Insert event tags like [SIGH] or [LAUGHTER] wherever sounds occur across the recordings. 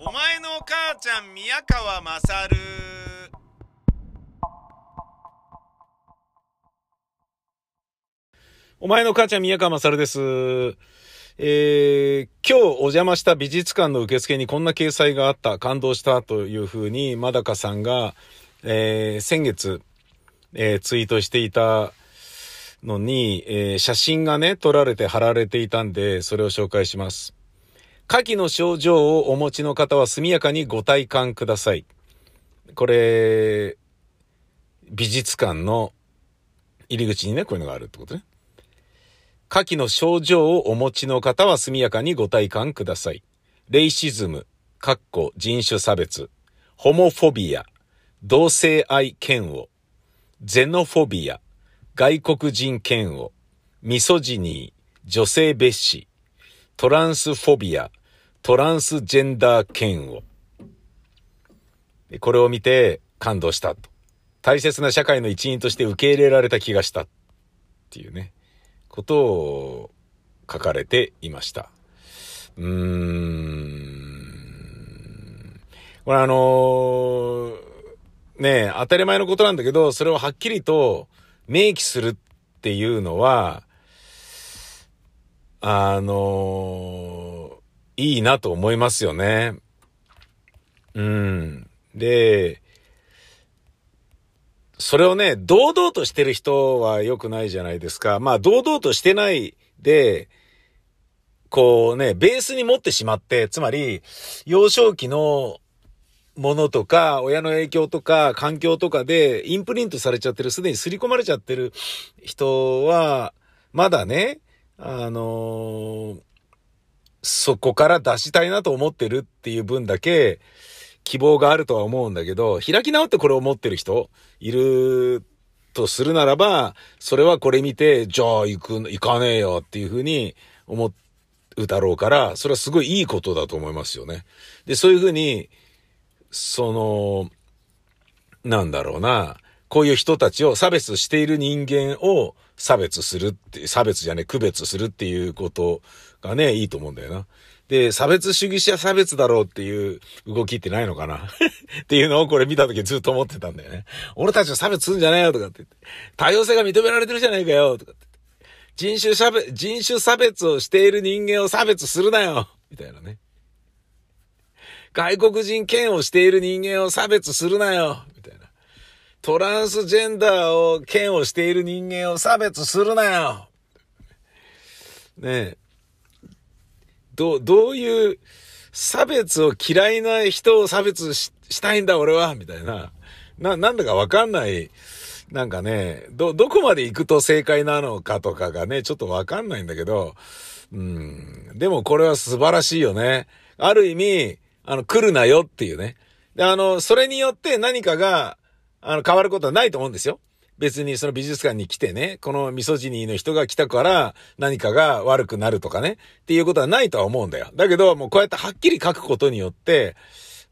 お前の母ちゃん宮川まさるお前の母ちゃん宮川まさるです。えー、今日お邪魔した美術館の受付にこんな掲載があった、感動したというふうに、まだかさんが、えー、先月、えー、ツイートしていたのに、えー、写真がね、撮られて貼られていたんで、それを紹介します。下記の症状をお持ちの方は速やかにご体感ください。これ、美術館の入り口にね、こういうのがあるってことね。下記の症状をお持ちの方は速やかにご体感ください。レイシズム、かっこ人種差別、ホモフォビア、同性愛嫌悪、ゼノフォビア、外国人嫌悪、ミソジニー、女性蔑視、トランスフォビア、トランスジェンダー嫌悪。これを見て感動したと。大切な社会の一員として受け入れられた気がしたっていうね。ことを書かれていました。うーん。これあのーね、当たり前のことなんだけど、それをはっきりと明記するっていうのは、あのーいいなと思いますよね。うん。で、それをね、堂々としてる人は良くないじゃないですか。まあ、堂々としてないで、こうね、ベースに持ってしまって、つまり、幼少期のものとか、親の影響とか、環境とかで、インプリントされちゃってる、すでに刷り込まれちゃってる人は、まだね、あのーそこから出したいなと思ってるっていう分だけ、希望があるとは思うんだけど、開き直ってこれを持ってる人いるとするならば、それはこれ見て、じゃあ行く、行かねえよっていうふうに思うだろうから、それはすごいいいことだと思いますよね。で、そういうふうに、その、なんだろうな、こういう人たちを差別している人間を差別するって、差別じゃね、区別するっていうことがね、いいと思うんだよな。で、差別主義者差別だろうっていう動きってないのかな？[LAUGHS] っていうのをこれ見た時ずっと思ってたんだよね。俺たちを差別すんじゃねえよとかってって。多様性が認められてるじゃないかよとかってって。人種差別、人種差別をしている人間を差別するなよみたいなね。外国人嫌悪している人間を差別するなよみたいな。トランスジェンダーを嫌悪している人間を差別するなよねえ。ど、どういう差別を嫌いな人を差別したいんだ俺はみたいな。な、なんだかわかんない。なんかね、ど、どこまで行くと正解なのかとかがね、ちょっとわかんないんだけど、うん。でもこれは素晴らしいよね。ある意味、あの、来るなよっていうね。で、あの、それによって何かが、あの、変わることはないと思うんですよ。別にその美術館に来てね、このミソジニーの人が来たから何かが悪くなるとかね、っていうことはないとは思うんだよ。だけど、もうこうやってはっきり書くことによって、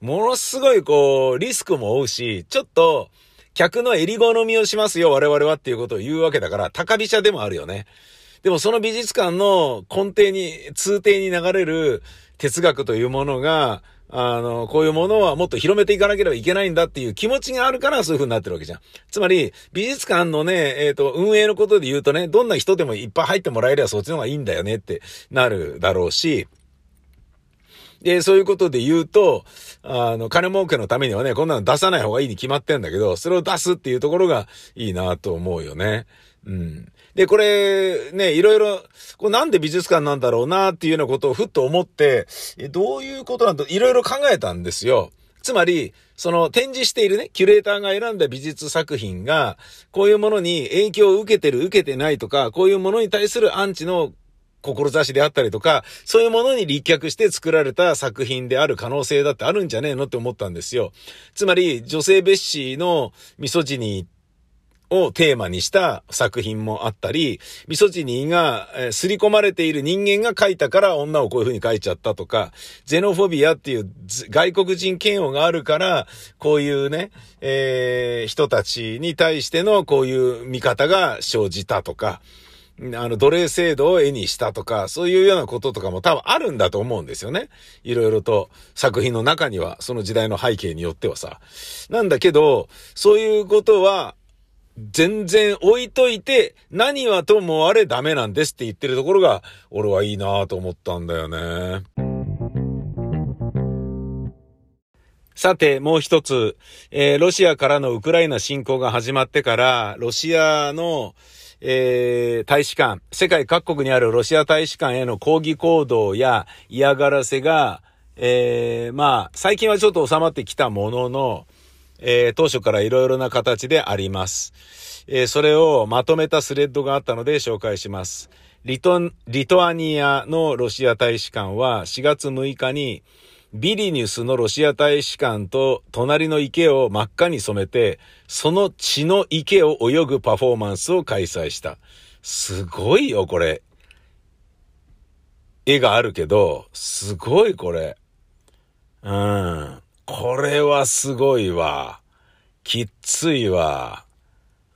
ものすごいこう、リスクも負うし、ちょっと、客の襟好みをしますよ、我々はっていうことを言うわけだから、高飛車でもあるよね。でもその美術館の根底に、通底に流れる哲学というものが、あの、こういうものはもっと広めていかなければいけないんだっていう気持ちがあるからそういう風になってるわけじゃん。つまり、美術館のね、えっ、と、運営のことで言うとね、どんな人でもいっぱい入ってもらえればそっちの方がいいんだよねってなるだろうし、で、そういうことで言うと、あの、金儲けのためにはね、こんなの出さない方がいいに決まってんだけど、それを出すっていうところがいいなと思うよね。うん。で、これ、ね、いろいろ、これなんで美術館なんだろうなっていうようなことをふっと思って、どういうことなんだいろいろ考えたんですよ。つまり、その展示しているね、キュレーターが選んだ美術作品が、こういうものに影響を受けてる、受けてないとか、こういうものに対するアンチの志であったりとか、そういうものに立脚して作られた作品である可能性だってあるんじゃねえのって思ったんですよ。つまり、女性蔑視のミソジニーをテーマにした作品もあったり、ミソジニーが、えー、刷り込まれている人間が書いたから女をこういう風に書いちゃったとか、ゼノフォビアっていう外国人嫌悪があるから、こういうね、えー人たちに対してのこういう見方が生じたとか、あの、奴隷制度を絵にしたとか、そういうようなこととかも多分あるんだと思うんですよね。いろいろと作品の中には、その時代の背景によってはさ。なんだけど、そういうことは、全然置いといて、何はともあれダメなんですって言ってるところが、俺はいいなぁと思ったんだよね。さて、もう一つ、えー、ロシアからのウクライナ侵攻が始まってから、ロシアの、えー、大使館、世界各国にあるロシア大使館への抗議行動や嫌がらせが、えー、まあ、最近はちょっと収まってきたものの、えー、当初からいろいろな形であります。えー、それをまとめたスレッドがあったので紹介します。リト、リトアニアのロシア大使館は4月6日にビリニュスのロシア大使館と隣の池を真っ赤に染めて、その血の池を泳ぐパフォーマンスを開催した。すごいよ、これ。絵があるけど、すごいこれ。うん。これはすごいわ。きっついわ。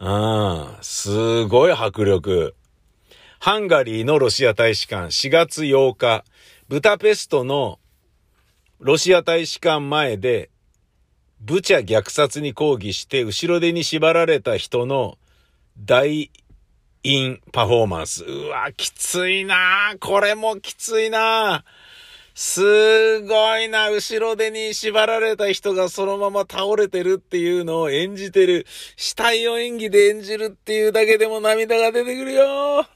うん。すごい迫力。ハンガリーのロシア大使館4月8日、ブタペストのロシア大使館前で、ブチャ虐殺に抗議して後ろ手に縛られた人の大インパフォーマンス。うわ、きついなこれもきついなすごいな、後ろ手に縛られた人がそのまま倒れてるっていうのを演じてる。死体を演技で演じるっていうだけでも涙が出てくるよ。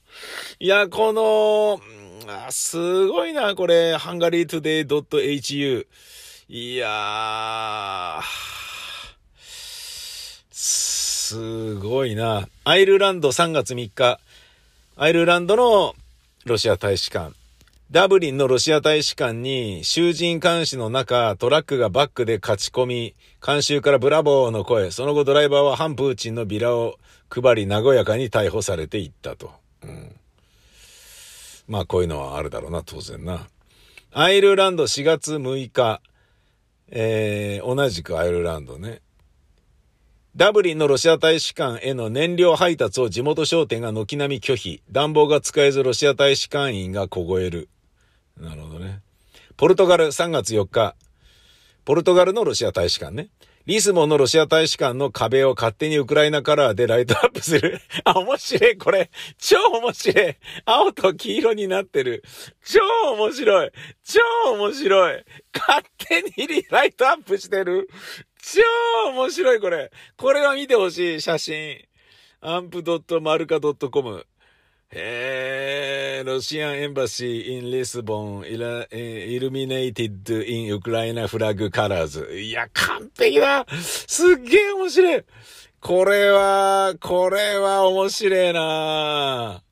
いや、この、あ、すごいな、これ。ハンガリートゥデイ .hu。いやー、すごいな。アイルランド3月3日。アイルランドのロシア大使館。ダブリンのロシア大使館に囚人監視の中、トラックがバックで勝ち込み、監修からブラボーの声、その後ドライバーは反プーチンのビラを配り和やかに逮捕されていったと。うんまあこういうのはあるだろうな、当然な。アイルランド4月6日、えー、同じくアイルランドね。ダブリンのロシア大使館への燃料配達を地元商店が軒並み拒否。暖房が使えずロシア大使館員が凍える。なるほどね。ポルトガル3月4日。ポルトガルのロシア大使館ね。リスモンのロシア大使館の壁を勝手にウクライナカラーでライトアップする。[LAUGHS] あ、面白い。これ、超面白い。青と黄色になってる。超面白い。超面白い。勝手にライトアップしてる。超面白い、これ。これは見てほしい、写真。アンプ .marca.com えー、ロシアンエンバシー in Lisbon, イラ、えー、illuminated in ウクライナフラッグカラーズ。いや、完璧だすっげえ面白いこれは、これは面白いな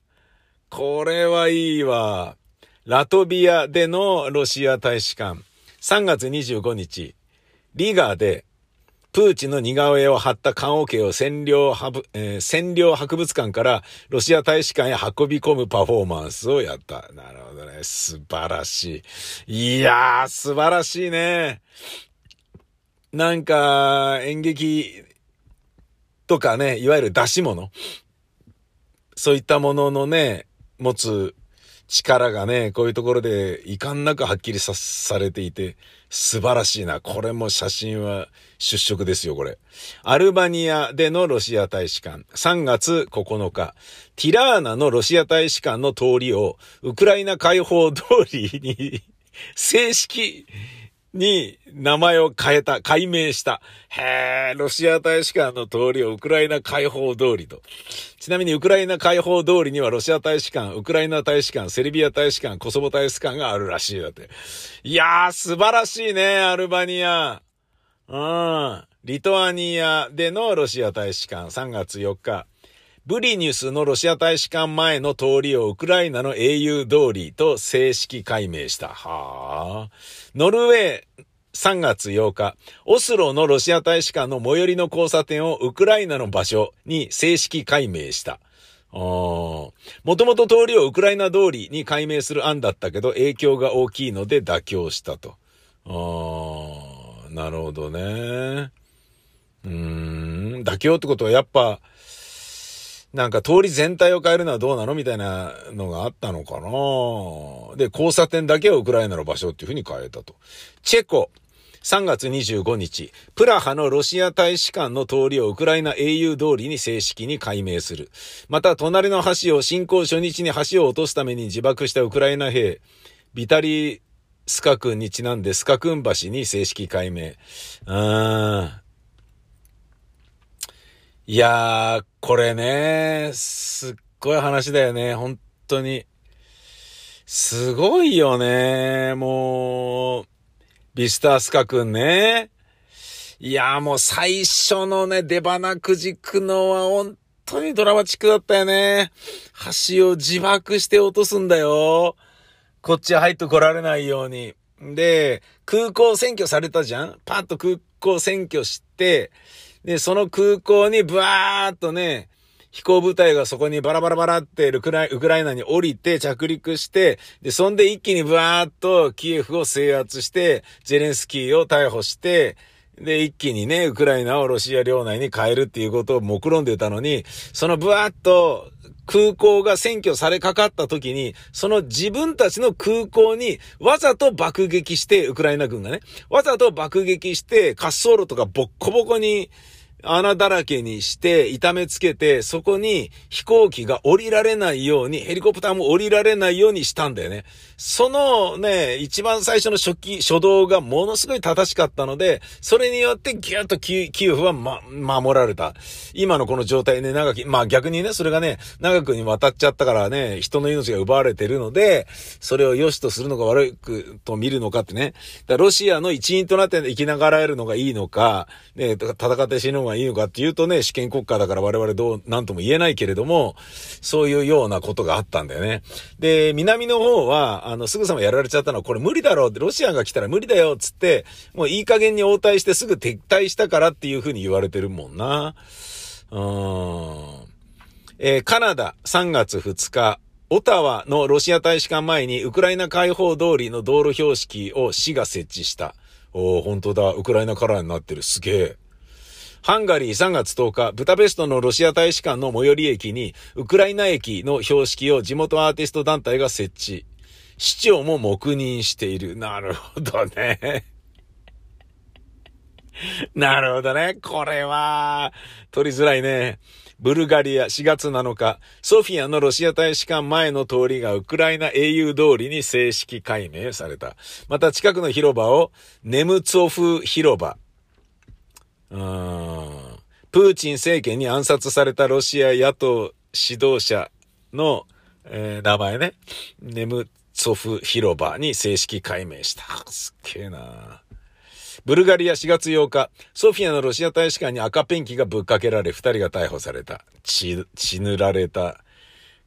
これはいいわ。ラトビアでのロシア大使館。3月25日、リガーでプーチンの似顔絵を貼った棺桶を占領えー、占領博物館からロシア大使館へ運び込むパフォーマンスをやった。なるほどね。素晴らしい。いやー、素晴らしいね。なんか、演劇とかね、いわゆる出し物？そういったもののね、持つ力がね、こういうところで遺憾なくはっきりさ、されていて、素晴らしいな。これも写真は出色ですよ、これ。アルバニアでのロシア大使館、3月9日、ティラーナのロシア大使館の通りを、ウクライナ解放通りに正式に名前を変えた、改名した。へえ、ロシア大使館の通りをウクライナ解放通りと。ちなみにウクライナ解放通りにはロシア大使館、ウクライナ大使館、セルビア大使館、コソボ大使館があるらしいだって。いやー、素晴らしいね、アルバニア。うん。リトアニアでのロシア大使館、3月4日。ブリニュスのロシア大使館前の通りをウクライナの英雄通りと正式改名した。はあ。ノルウェー3月8日、オスロのロシア大使館の最寄りの交差点をウクライナの場所に正式改名した。もともと通りをウクライナ通りに改名する案だったけど影響が大きいので妥協したと。あなるほどね。うん、妥協ってことはやっぱ、なんか通り全体を変えるのはどうなのみたいなのがあったのかなで、交差点だけをウクライナの場所っていうふうに変えたと。チェコ。3月25日、プラハのロシア大使館の通りをウクライナ英雄通りに正式に改名する。また、隣の橋を侵攻初日に橋を落とすために自爆したウクライナ兵、ビタリー・スカ君にちなんでスカ君橋に正式改名。うーん。いやー、これね、すっごい話だよね、本当に。すごいよね、もう。ビスタースカ君ね。いや、もう最初のね、出花くじくのは本当にドラマチックだったよね。橋を自爆して落とすんだよ。こっち入ってこられないように。で、空港占拠されたじゃんパッと空港占拠して、で、その空港にブワーっとね、飛行部隊がそこにバラバラバラってウクライウクライナに降りて着陸して、で、そんで一気にブワーっとキエフを制圧して、ゼレンスキーを逮捕して、で、一気にね、ウクライナをロシア領内に変えるっていうことを目論んでたのに、そのブワーっと空港が占拠されかかった時に、その自分たちの空港にわざと爆撃して、ウクライナ軍がね、わざと爆撃して、滑走路とかボッコボコに穴だらけにして痛めつけて、そこに飛行機が降りられないように、ヘリコプターも降りられないようにしたんだよね。そのね、一番最初の初期、初動がものすごい正しかったので、それによってギュッとキーフはま、守られた。今のこの状態ね、長き、まあ逆にね、それがね、長くに渡っちゃったからね、人の命が奪われてるので、それを良しとするのか悪くと見るのかってね。だロシアの一員となって生きながらえるのがいいのか、ね、戦って死ぬのががいいのかっていうとね、試験国家だから我々どう、なんとも言えないけれども、そういうようなことがあったんだよね。で、南の方は、あの、すぐさまやられちゃったのは、これ無理だろうって、ロシアが来たら無理だよっつって、もういい加減に応対してすぐ撤退したからっていうふうに言われてるもんな。うーん。えー、カナダ3月2日、オタワのロシア大使館前にウクライナ解放通りの道路標識を市が設置した。おー、本当だ。ウクライナカラーになってる。すげえ。ハンガリー3月10日、ブタペストのロシア大使館の最寄り駅に、ウクライナ駅の標識を地元アーティスト団体が設置。市長も黙認している。なるほどね。[LAUGHS] なるほどね。これは、取りづらいね。ブルガリア4月7日、ソフィアのロシア大使館前の通りがウクライナ英雄通りに正式改名された。また近くの広場をネムツォフ広場うん。プーチン政権に暗殺されたロシア野党指導者の、えー、名前ね。ネムツォフ広場に正式改名した。すっげえな。ブルガリア4月8日、ソフィアのロシア大使館に赤ペンキがぶっかけられ、二人が逮捕された。血、血塗られた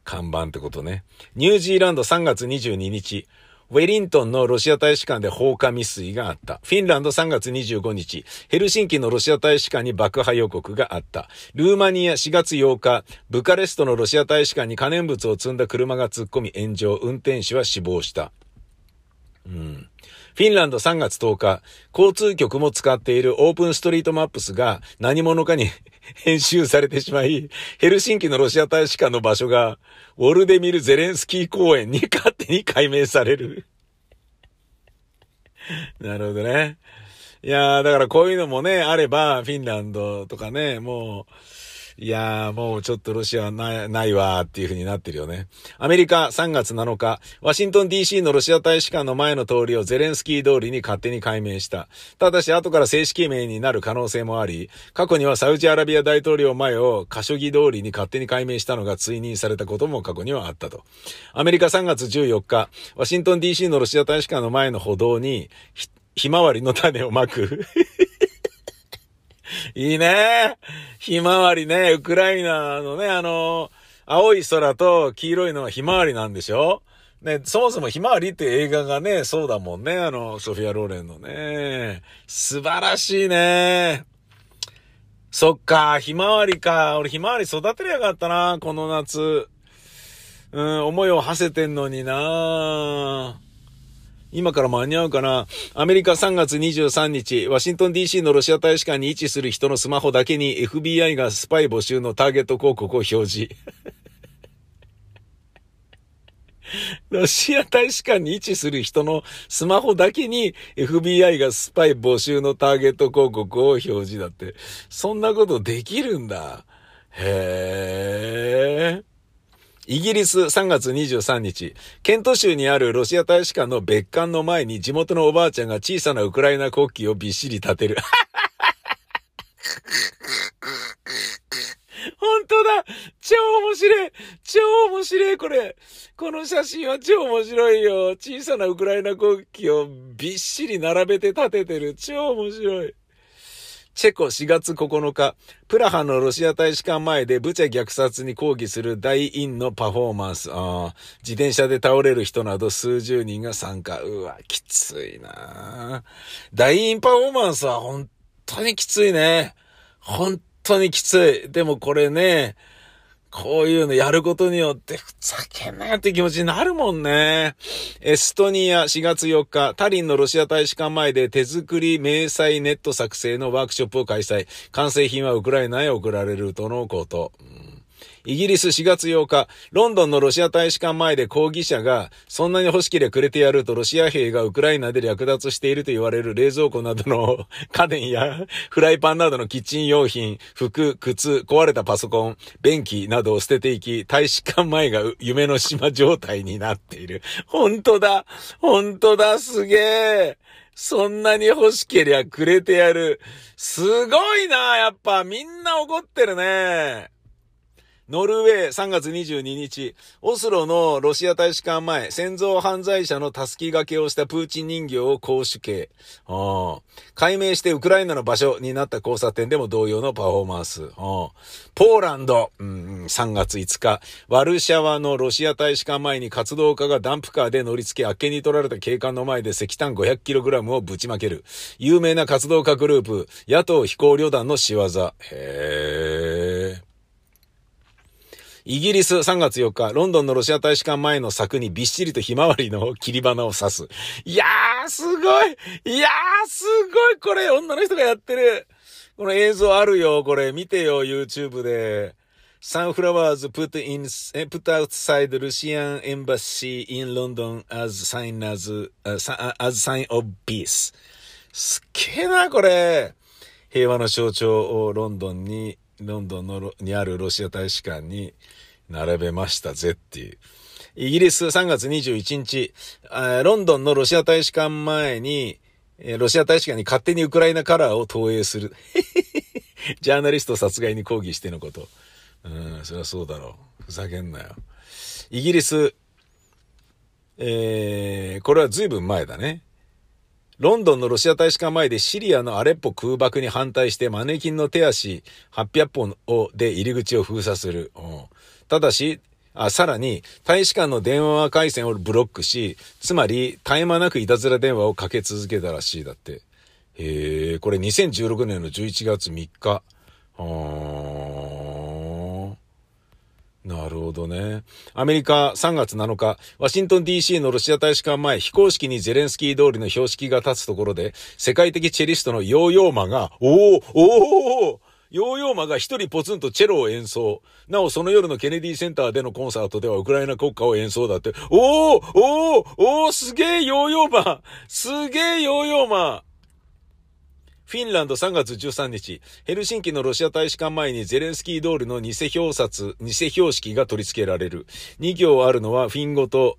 看板ってことね。ニュージーランド3月22日、ウェリントンのロシア大使館で放火未遂があった。フィンランド3月25日、ヘルシンキのロシア大使館に爆破予告があった。ルーマニア4月8日、ブカレストのロシア大使館に可燃物を積んだ車が突っ込み炎上、運転手は死亡した。うん。フィンランド3月10日、交通局も使っているオープンストリートマップスが何者かに [LAUGHS] 編集されてしまい、ヘルシンキのロシア大使館の場所が、ウォルデミル・ゼレンスキー公園に [LAUGHS] 勝手に改名される。[LAUGHS] なるほどね。いやー、だからこういうのもね、あれば、フィンランドとかね、もう、いやー、もうちょっとロシアない、ないわーっていう風になってるよね。アメリカ3月7日、ワシントン DC のロシア大使館の前の通りをゼレンスキー通りに勝手に改名した。ただし後から正式名になる可能性もあり、過去にはサウジアラビア大統領前をカショギ通りに勝手に改名したのが追認されたことも過去にはあったと。アメリカ3月14日、ワシントン DC のロシア大使館の前の歩道に、ひ [LAUGHS] まわりの種をまく。[LAUGHS] いいね。ひまわりね、ウクライナのね、あの、青い空と黄色いのはひまわりなんでしょ？ね、そもそもひまわりって映画がね、そうだもんね。あの、ソフィア・ローレンのね。素晴らしいね。そっか、ひまわりか。俺ひまわり育てりゃよかったな、この夏。うん、思いを馳せてんのにな。今から間に合うかな。アメリカ3月23日、ワシントン DC のロシア大使館に位置する人のスマホだけに FBI がスパイ募集のターゲット広告を表示。[LAUGHS] ロシア大使館に位置する人のスマホだけに FBI がスパイ募集のターゲット広告を表示だって。そんなことできるんだ。へー。イギリス3月23日、ケント州にあるロシア大使館の別館の前に地元のおばあちゃんが小さなウクライナ国旗をびっしり立てる。[LAUGHS] 本当だ！超面白い！超面白いこれ。この写真は超面白いよ。小さなウクライナ国旗をびっしり並べて立ててる。超面白い。チェコ4月9日、プラハのロシア大使館前でブチャ虐殺に抗議する大院のパフォーマンス。自転車で倒れる人など数十人が参加。うわ、きついな大院パフォーマンスは本当にきついね。本当にきつい。でもこれね、こういうのやることによってふざけんなよって気持ちになるもんね。エストニア4月4日、タリンのロシア大使館前で手作り明細ネット作成のワークショップを開催。完成品はウクライナへ送られるとのこと。うんイギリス4月8日、ロンドンのロシア大使館前で抗議者が、そんなに欲しければくれてやるとロシア兵がウクライナで略奪していると言われる冷蔵庫などの [LAUGHS] 家電やフライパンなどのキッチン用品、服、靴、壊れたパソコン、便器などを捨てていき、大使館前が夢の島状態になっている。本当だ本当だすげえそんなに欲しけりゃくれてやる。すごいなやっぱみんな怒ってるね。ノルウェー3月22日、オスロのロシア大使館前、戦争犯罪者の助け掛けをしたプーチン人形を公主刑。解明してウクライナの場所になった交差点でも同様のパフォーマンス。ポーランド、うん、3月5日、ワルシャワのロシア大使館前に活動家がダンプカーで乗り付け、あっけに取られた警官の前で石炭 500kg をぶちまける。有名な活動家グループ、野党飛行旅団の仕業。へー。イギリス3月4日、ロンドンのロシア大使館前の柵にびっしりとひまわりの切り花を刺す。いやー、すごいいやー、すごいこれ、女の人がやってるこの映像あるよ、これ。見てよ、YouTube で。Sunflowers put in, put outside Russian embassy in London as sign as, as sign of peace. すっげえな、これ。平和の象徴をロンドンに、ロンドンのにあるロシア大使館に並べましたぜっていう。イギリス3月21日、ロンドンのロシア大使館前に、ロシア大使館に勝手にウクライナカラーを投影する。[LAUGHS] ジャーナリスト殺害に抗議してのこと。うん、そりゃそうだろう。ふざけんなよ。イギリス、えー、これは随分前だね。ロンドンのロシア大使館前でシリアのアレッポ空爆に反対してマネキンの手足800本をで入り口を封鎖する。ただし、あ、さらに、大使館の電話回線をブロックし、つまり、絶え間なくいたずら電話をかけ続けたらしいだって。へえ、これ2016年の11月3日。あーなるほどね。アメリカ3月7日、ワシントン DC のロシア大使館前、非公式にゼレンスキー通りの標識が立つところで、世界的チェリストのヨーヨーマが、おーおーヨーヨーマが一人ポツンとチェロを演奏。なお、その夜のケネディセンターでのコンサートではウクライナ国歌を演奏だって。おーおーおすげえヨーヨーマすげえヨーヨーマフィンランド3月13日、ヘルシンキのロシア大使館前にゼレンスキー通りの偽表札、偽標識が取り付けられる。2行あるのはフィン語と、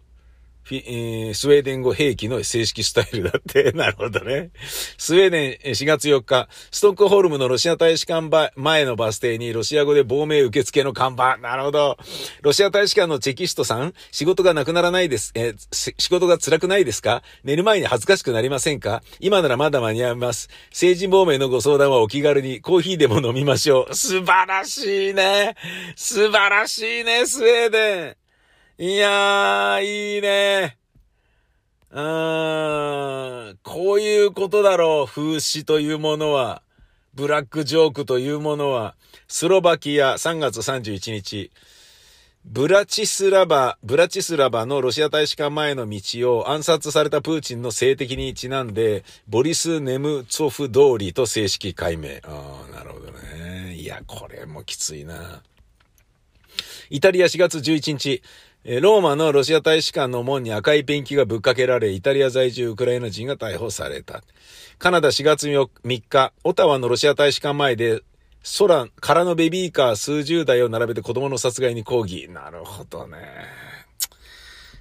えー、スウェーデン語兵器の正式スタイルだって。[LAUGHS] なるほどね。スウェーデン4月4日、ストックホルムのロシア大使館前のバス停にロシア語で亡命受付の看板。なるほど。ロシア大使館のチェキストさん、仕事がなくならないです。えー、仕事が辛くないですか？寝る前に恥ずかしくなりませんか？今ならまだ間に合います。政治亡命のご相談はお気軽にコーヒーでも飲みましょう。素晴らしいね。素晴らしいね、スウェーデン。いやー、いいね。うーん、こういうことだろう、風刺というものは。ブラックジョークというものは。スロバキア3月31日。ブラチスラバ、ブラチスラバのロシア大使館前の道を暗殺されたプーチンの性的にちなんで、ボリス・ネムツォフ通りと正式解明。ああ、なるほどね。いや、これもきついな。イタリア4月11日、ローマのロシア大使館の門に赤いペンキがぶっかけられ、イタリア在住ウクライナ人が逮捕された。カナダ4月3日、オタワのロシア大使館前で空、空のベビーカー数十台を並べて子供の殺害に抗議。なるほどね。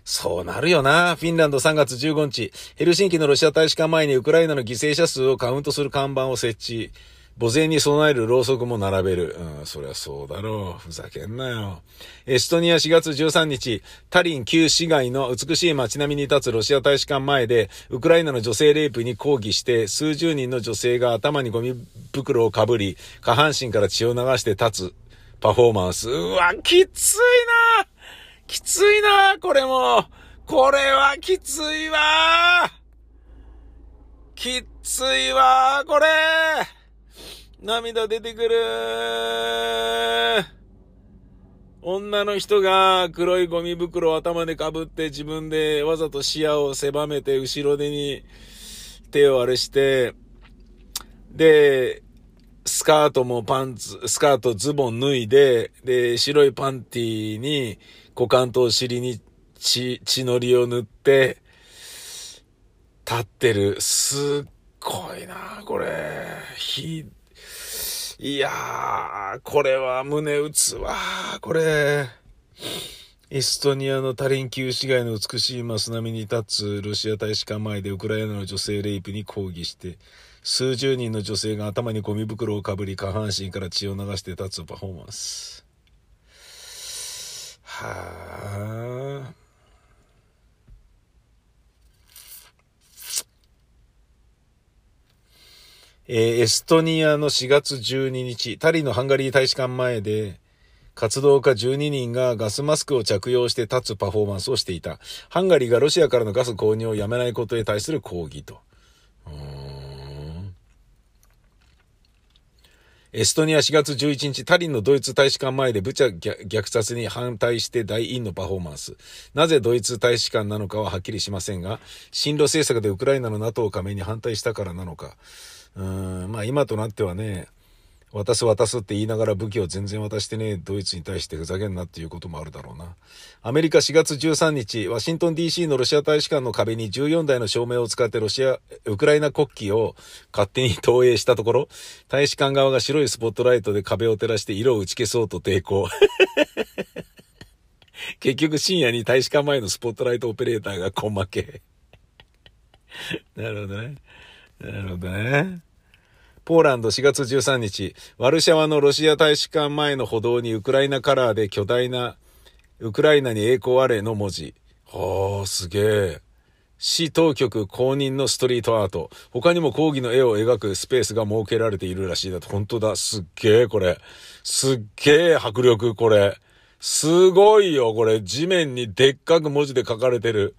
そうなるよな。フィンランド3月15日、ヘルシンキのロシア大使館前にウクライナの犠牲者数をカウントする看板を設置。墓前に備えるろうそくも並べる。うん、そりゃそうだろう。ふざけんなよ。エストニア4月13日、タリン旧市街の美しい街並みに立つロシア大使館前で、ウクライナの女性レイプに抗議して、数十人の女性が頭にゴミ袋をかぶり、下半身から血を流して立つパフォーマンス。うわ、きついなきついなこれも。これはきついわきついわこれ涙出てくる女の人が黒いゴミ袋を頭でかぶって自分でわざと視野を狭めて後ろ手に手をあれして、で、スカートもパンツ、スカートズボン脱いで、で、白いパンティに股間とお尻に血、血のりを塗って、立ってる。すっごいな、これ。ひいやー、これは胸打つわこれ。エストニアのタリン旧市街の美しいマ並みに立つロシア大使館前でウクライナの女性レイプに抗議して、数十人の女性が頭にゴミ袋をかぶり下半身から血を流して立つパフォーマンス。はあ。えー、エストニアの4月12日、タリのハンガリー大使館前で、活動家12人がガスマスクを着用して立つパフォーマンスをしていた。ハンガリーがロシアからのガス購入をやめないことへ対する抗議と。エストニア4月11日、タリンのドイツ大使館前でブチャ虐殺に反対して大陰のパフォーマンス。なぜドイツ大使館なのかははっきりしませんが、進路政策でウクライナの NATO 加盟に反対したからなのか。うん、まあ今となってはね、渡す渡すって言いながら武器を全然渡してね、ドイツに対してふざけんなっていうこともあるだろうな。アメリカ4月13日、ワシントン DC のロシア大使館の壁に14台の照明を使ってロシア、ウクライナ国旗を勝手に投影したところ、大使館側が白いスポットライトで壁を照らして色を打ち消そうと抵抗。[LAUGHS] 結局深夜に大使館前のスポットライトオペレーターが根負け。[LAUGHS] なるほどね。なるほどね。ポーランド4月13日、ワルシャワのロシア大使館前の歩道にウクライナカラーで巨大な、ウクライナに栄光あれの文字。はあ、すげえ。市当局公認のストリートアート。他にも抗議の絵を描くスペースが設けられているらしいだと。本当だ。すっげえ、これ。すっげえ迫力、これ。すごいよ、これ。地面にでっかく文字で書かれてる。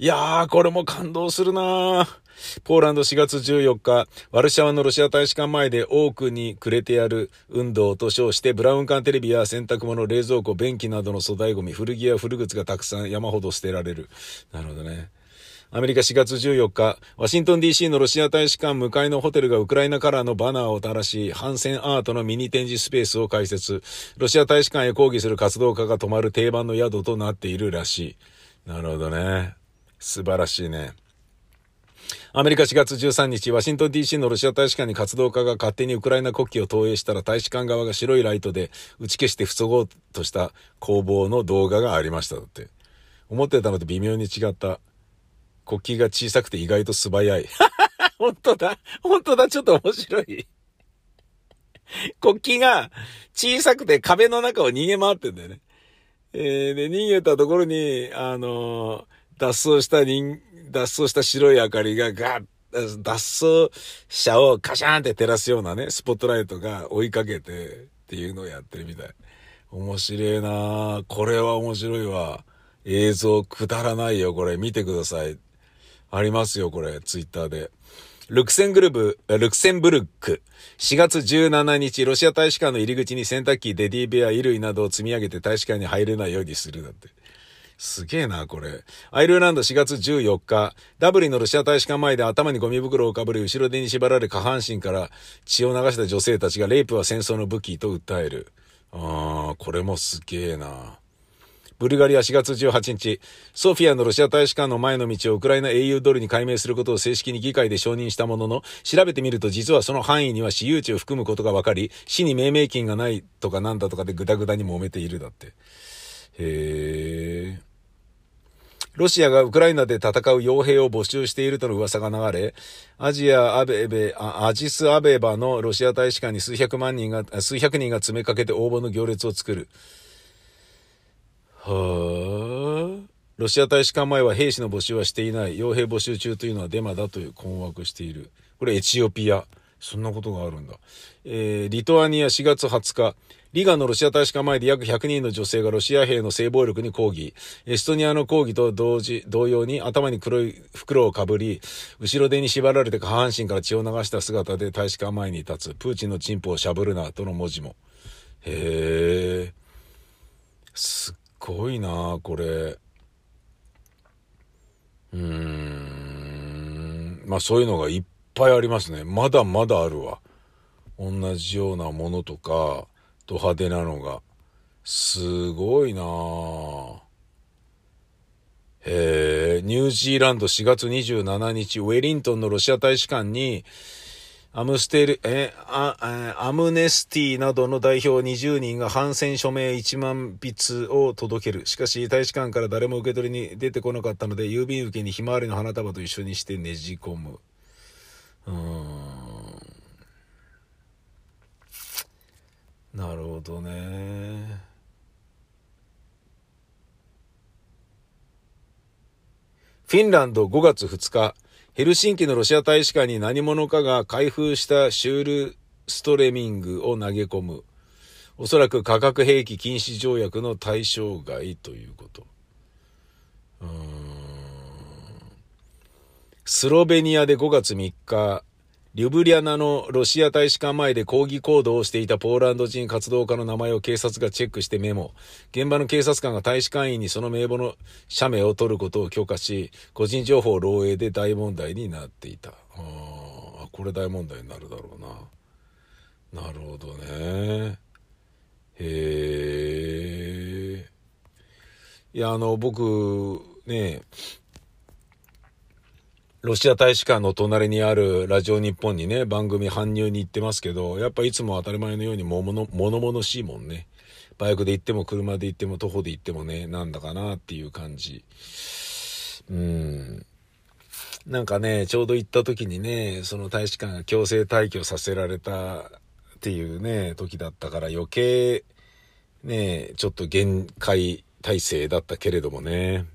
いやー、これも感動するなー。ポーランド4月14日、ワルシャワのロシア大使館前で多くにくれてやる運動と称して、ブラウン管テレビや洗濯物、冷蔵庫、便器などの粗大ゴミ、古着や古靴がたくさん山ほど捨てられる。なるほどね。アメリカ4月14日、ワシントン DC のロシア大使館向かいのホテルがウクライナカラーのバナーを垂らし、反戦アートのミニ展示スペースを開設。ロシア大使館へ抗議する活動家が泊まる定番の宿となっているらしい。なるほどね。素晴らしいね。アメリカ4月13日、ワシントン DC のロシア大使館に活動家が勝手にウクライナ国旗を投影したら大使館側が白いライトで打ち消して防ごうとした攻防の動画がありましただって。思ってたのと微妙に違った。国旗が小さくて意外と素早い。[LAUGHS] 本当だ。本当だ。ちょっと面白い。国旗が小さくて壁の中を逃げ回ってんだよね。えー、で、逃げたところに、あのー、脱走した人、脱走した白い明かりがガッ、脱走車をカシャーンって照らすようなね、スポットライトが追いかけてっていうのをやってるみたい。面白いなこれは面白いわ。映像くだらないよ、これ。見てください。ありますよ、これ。ツイッターで。ルクセングルブ、ルクセンブルク。4月17日、ロシア大使館の入り口に洗濯機、デディベア、衣類などを積み上げて大使館に入れないようにするだって。すげえな、これ。アイルランド4月14日、ダブリンのロシア大使館前で頭にゴミ袋をかぶり、後ろ手に縛られ下半身から血を流した女性たちがレイプは戦争の武器と訴える。あー、これもすげえな。ブルガリア4月18日、ソフィアのロシア大使館の前の道をウクライナ英雄ドルに改名することを正式に議会で承認したものの、調べてみると実はその範囲には私有地を含むことが分かり、市に命名金がないとかなんだとかでグダグダに揉めているだって。へー。ロシアがウクライナで戦う傭兵を募集しているとの噂が流れ、アジアアベベ、アジスアベバのロシア大使館に数百万人が、数百人が詰めかけて応募の行列を作る。はあ。ロシア大使館前は兵士の募集はしていない。傭兵募集中というのはデマだという困惑している。これエチオピア。そんなことがあるんだ。えー、リトアニア4月20日。リガのロシア大使館前で約100人の女性がロシア兵の性暴力に抗議。エストニアの抗議と同時、同様に頭に黒い袋をかぶり、後ろ手に縛られて下半身から血を流した姿で大使館前に立つ。プーチンのチンポをしゃぶるな、との文字も。へえ。すっごいなこれ。うーん。まあそういうのがいっぱいありますね。まだまだあるわ。同じようなものとか、ド派手なのが。すごいなへえ、ニュージーランド4月27日、ウェリントンのロシア大使館に、アムステル、え、あ、アムネスティなどの代表20人が反戦署名1万筆を届ける。しかし、大使館から誰も受け取りに出てこなかったので、郵便受けにひまわりの花束と一緒にしてねじ込む。うん。なるほどね。フィンランド5月2日、ヘルシンキのロシア大使館に何者かが開封したシュールストレミングを投げ込む。おそらく化学兵器禁止条約の対象外ということ。うんスロベニアで5月3日、リュブリャナのロシア大使館前で抗議行動をしていたポーランド人活動家の名前を警察がチェックしてメモ。現場の警察官が大使館員にその名簿の写メを取ることを許可し、個人情報漏洩で大問題になっていた。ああ、これ大問題になるだろうな。なるほどね。へえ。いや、あの、僕、ね、ロシア大使館の隣にあるラジオ日本にね、番組搬入に行ってますけど、やっぱいつも当たり前のようにもの、物々しいもんね。バイクで行っても車で行っても徒歩で行ってもね、なんだかなっていう感じ。うん。なんかね、ちょうど行った時にね、その大使館が強制退去させられたっていうね、時だったから余計、ね、ちょっと限界体制だったけれどもね。